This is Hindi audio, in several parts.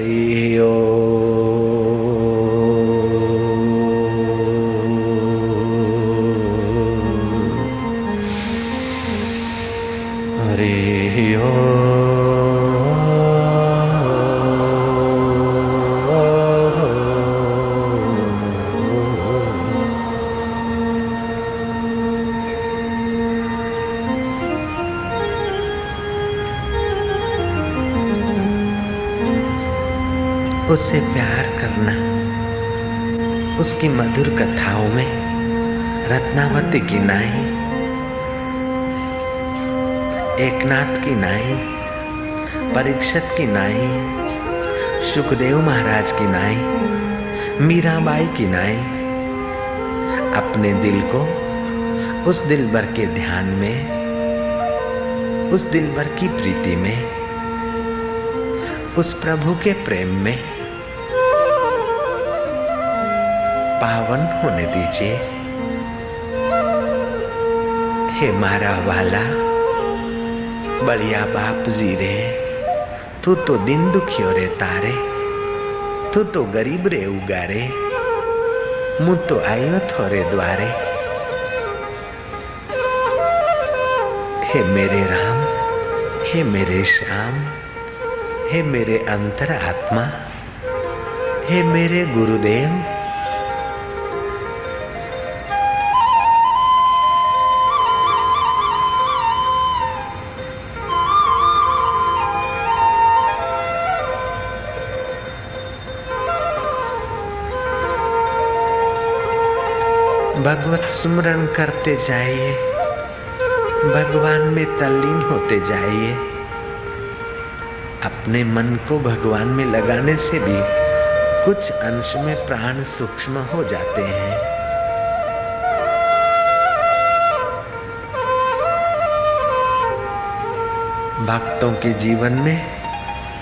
हरि ओम। उससे प्यार करना। उसकी मधुर कथाओं में रत्नावती की नाई, एकनाथ की नाई, परीक्षित की नाई, सुखदेव महाराज की नाई, मीराबाई की नाई, अपने दिल को उस दिल भर के ध्यान में, उस दिल भर की प्रीति में, उस प्रभु के प्रेम में पावन होने दीजिए। हे मारा वाला, बढ़िया बाप जी रे, तू तो दिन दुखियो रे तारे, तू तो गरीब रे उगारे, मुँह तो आयो थोरे द्वारे। हे मेरे राम, हे मेरे श्याम, हे मेरे अंतर आत्मा हे मेरे गुरुदेव भगवत स्मरण करते जाइए। भगवान में तल्लीन होते जाइए। अपने मन को भगवान में लगाने से भी कुछ अंश में प्राण सूक्ष्म हो जाते हैं। भक्तों के जीवन में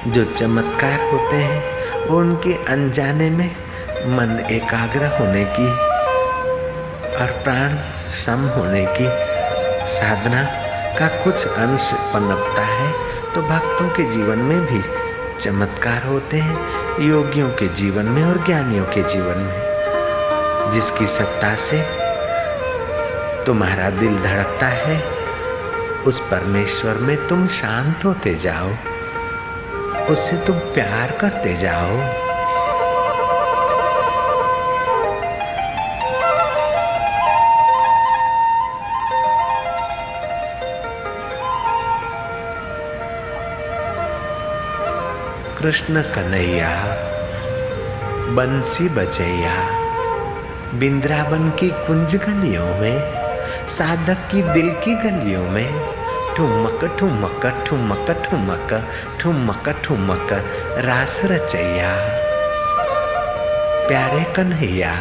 जो चमत्कार होते हैं, वो उनके अनजाने में मन एकाग्र होने की और प्राण सम होने की साधना का कुछ अंश पनपता है तो भक्तों के जीवन में भी चमत्कार होते हैं, योगियों के जीवन में और ज्ञानियों के जीवन में। जिसकी सत्ता से तुम्हारा दिल धड़कता है, उस परमेश्वर में तुम शांत होते जाओ उससे तुम प्यार करते जाओ। कृष्ण कन्हैया, बंसी बजैया, बिंद्रावन की कुंज गलियों में, साधक की दिल की गलियों में, ठुमक ठुमक ठुमक ठुमक ठुमक ठुमक, रास रचैया। प्यारे कन्हैया,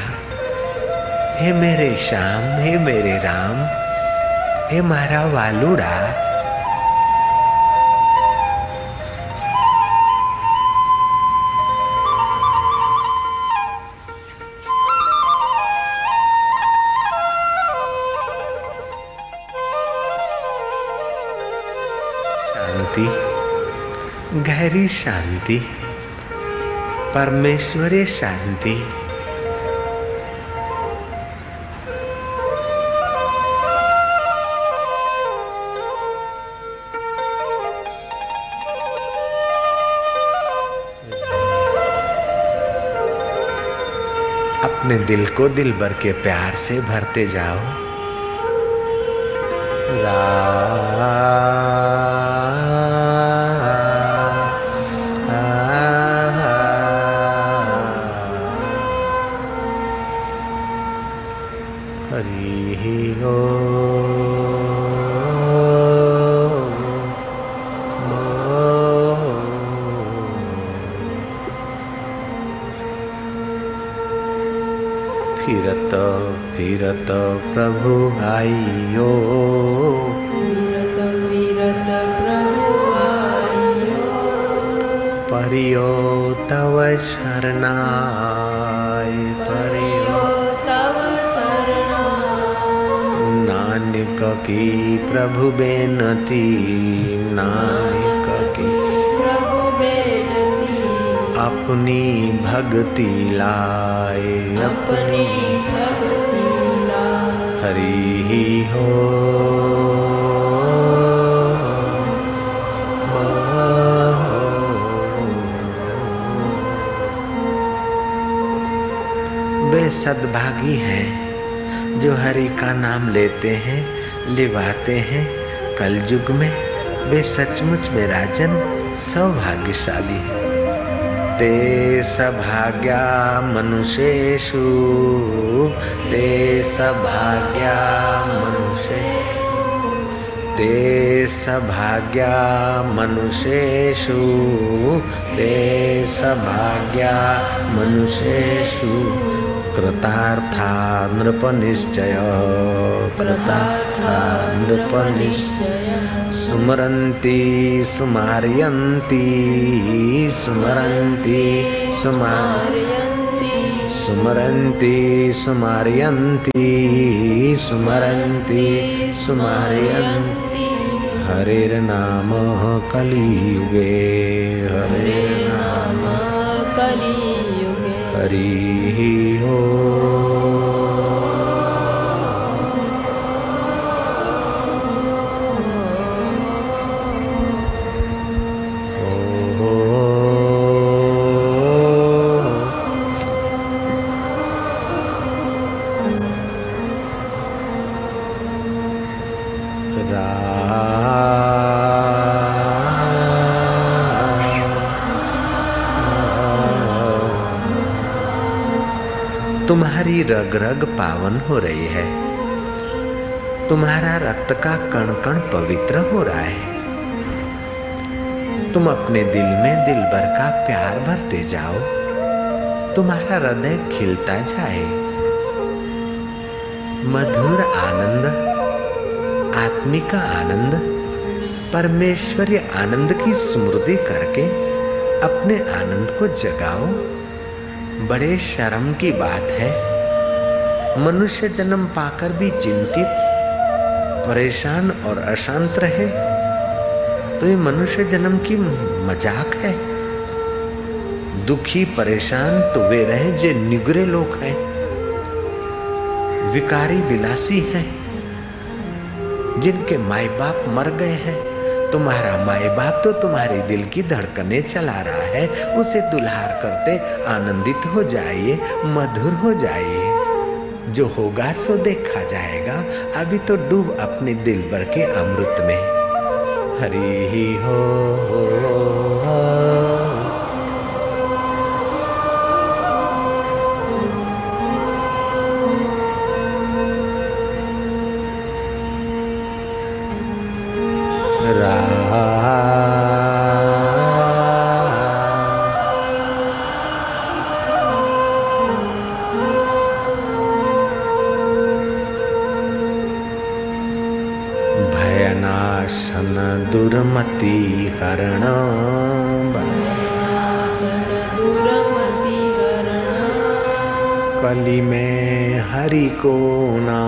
हे मेरे श्याम, हे मेरे राम, हे मारा वालुड़ा गहरी शांति, परमेश्वरी शांति। अपने दिल को दिल भर के प्यार से भरते जाओ। हरि फिरत फिरत प्रभु आइयो। विरत विरत प्रभु आइयो। परियो तव शरणाय। परियो तव शरणा नानक की प्रभु बेनती नानक की प्रभु बेनती। अपनी भक्ति लाए अपनी भक्ति लाए। हरि ही हो। वे सद्भागी हैं जो हरि का नाम लेते हैं लिवाते हैं। कलयुग में वे सचमुच में राजन सौभाग्यशाली है। ते सभाग्या मनुष्येषु ते सभाग्या मनुष्येषु ते सभाग्या मनुष्येषु ते सभाग्या मनुष्येषु कृतार्था नृपनिश्चय कृतार्था नृपनिश्चय सुमरन्ति सुमार्यन्ति सुमरन्ति सुमार स्मर्यन्ति। सुमरन्ति सुमार्यन्ति सुमरन्ति सुमार्यन्ति। हरिर्नाम कलियुगे। हरे हरिर्नाम कलियुगे। हरि हो तुम्हारी रग रग पावन हो रही है। तुम्हारा रक्त का कण कण पवित्र हो रहा है। तुम अपने दिल में दिल भर का प्यार भरते जाओ। तुम्हारा हृदय खिलता जाए। मधुर आनंद, आत्मिका आनंद परमेश्वरी आनंद की स्मृति करके अपने आनंद को जगाओ। बड़े शर्म की बात है। मनुष्य जन्म पाकर भी चिंतित, परेशान और अशांत रहे तो ये मनुष्य जन्म की मज़ाक है। दुखी, परेशान तो वे रहे जो निगरे लोग हैं। विकारी, विलासी हैं, जिनके माए बाप मर गए हैं। तुम्हारा माए बाप तो तुम्हारे दिल की धड़कने चला रहा है। उसे दुल्हार करते आनंदित हो जाइए मधुर हो जाइए। जो होगा सो देखा जाएगा। अभी तो डूब अपने दिल भर के अमृत में। हरी ही हो, हो, हो। हो, हो, सन दुरमति हरण। कली में हरि को नाम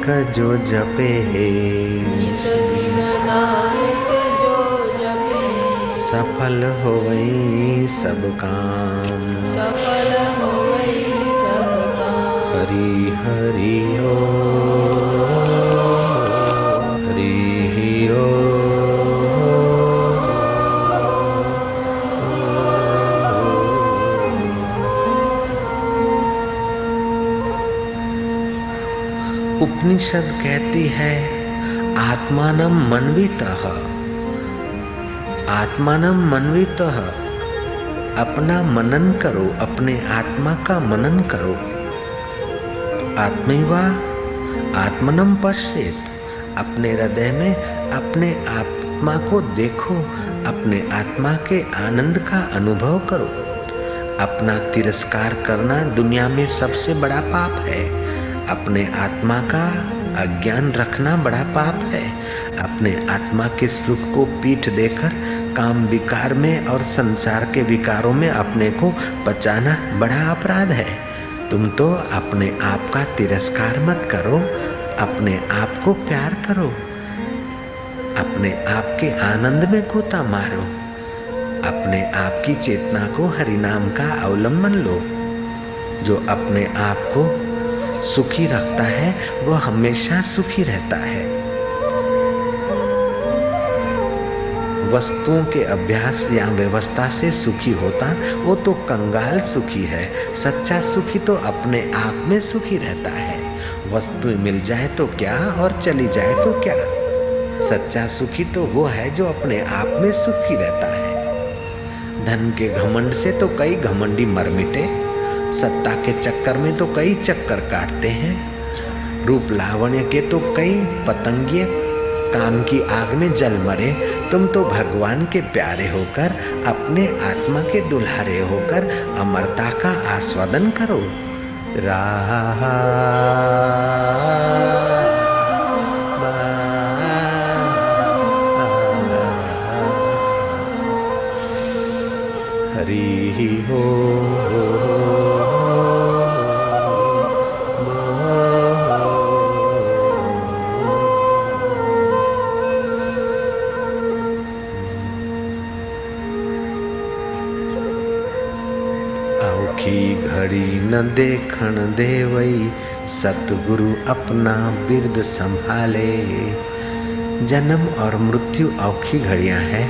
नानक जो जपे जपे सफल हो सब काम। सफल होई सब काम। हरी हरि हो उपनिषद कहती है आत्मानम मनवित। आत्मानम मनवित। अपना मनन करो, अपने आत्मा का मनन करो। आत्मैवा आत्मनम पश्चेत अपने हृदय में अपने आत्मा को देखो, अपने आत्मा के आनंद का अनुभव करो। अपना तिरस्कार करना दुनिया में सबसे बड़ा पाप है। अपने आत्मा का अज्ञान रखना बड़ा पाप है। अपने आत्मा के सुख को पीठ देकर काम विकार में और संसार के विकारों में अपने को बचाना बड़ा अपराध है। तुम तो अपने आप का तिरस्कार मत करो, अपने आप को प्यार करो, अपने आप के आनंद में गोता मारो, अपने आप की चेतना को हरिनाम का अवलंबन लो। जो अपने आप को सुखी रखता है, वो हमेशा सुखी रहता है। वस्तुओं के अभ्यास या व्यवस्था से सुखी होता, वो तो कंगाल सुखी है, सच्चा सुखी तो अपने आप में सुखी रहता है। वस्तु मिल जाए तो क्या और चली जाए तो क्या? सच्चा सुखी तो वो है जो अपने आप में सुखी रहता है। धन के घमंड से तो कई घमंडी मर मिटे सत्ता के चक्कर में तो कई चक्कर काटते हैं। रूप लावण्य के तो कई पतंगिए काम की आग में जल मरे। तुम तो भगवान के प्यारे होकर, अपने आत्मा के दुल्हारे होकर अमरता का आस्वादन करो। रा हरि हो। घड़ी न देखण देवई, सतगुरु अपना बिरद संभाले। जन्म और मृत्यु औखी घड़ियाँ हैं,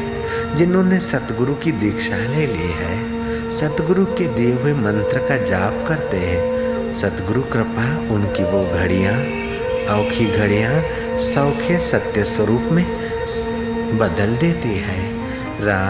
जिन्होंने सतगुरु की दीक्षा ले ली है। सतगुरु के दिए हुए मंत्र का जाप करते हैं। सतगुरु कृपा उनकी वो घड़ियाँ, औखी घड़ियाँ सौखे सत्य स्वरूप में बदल देती है। रा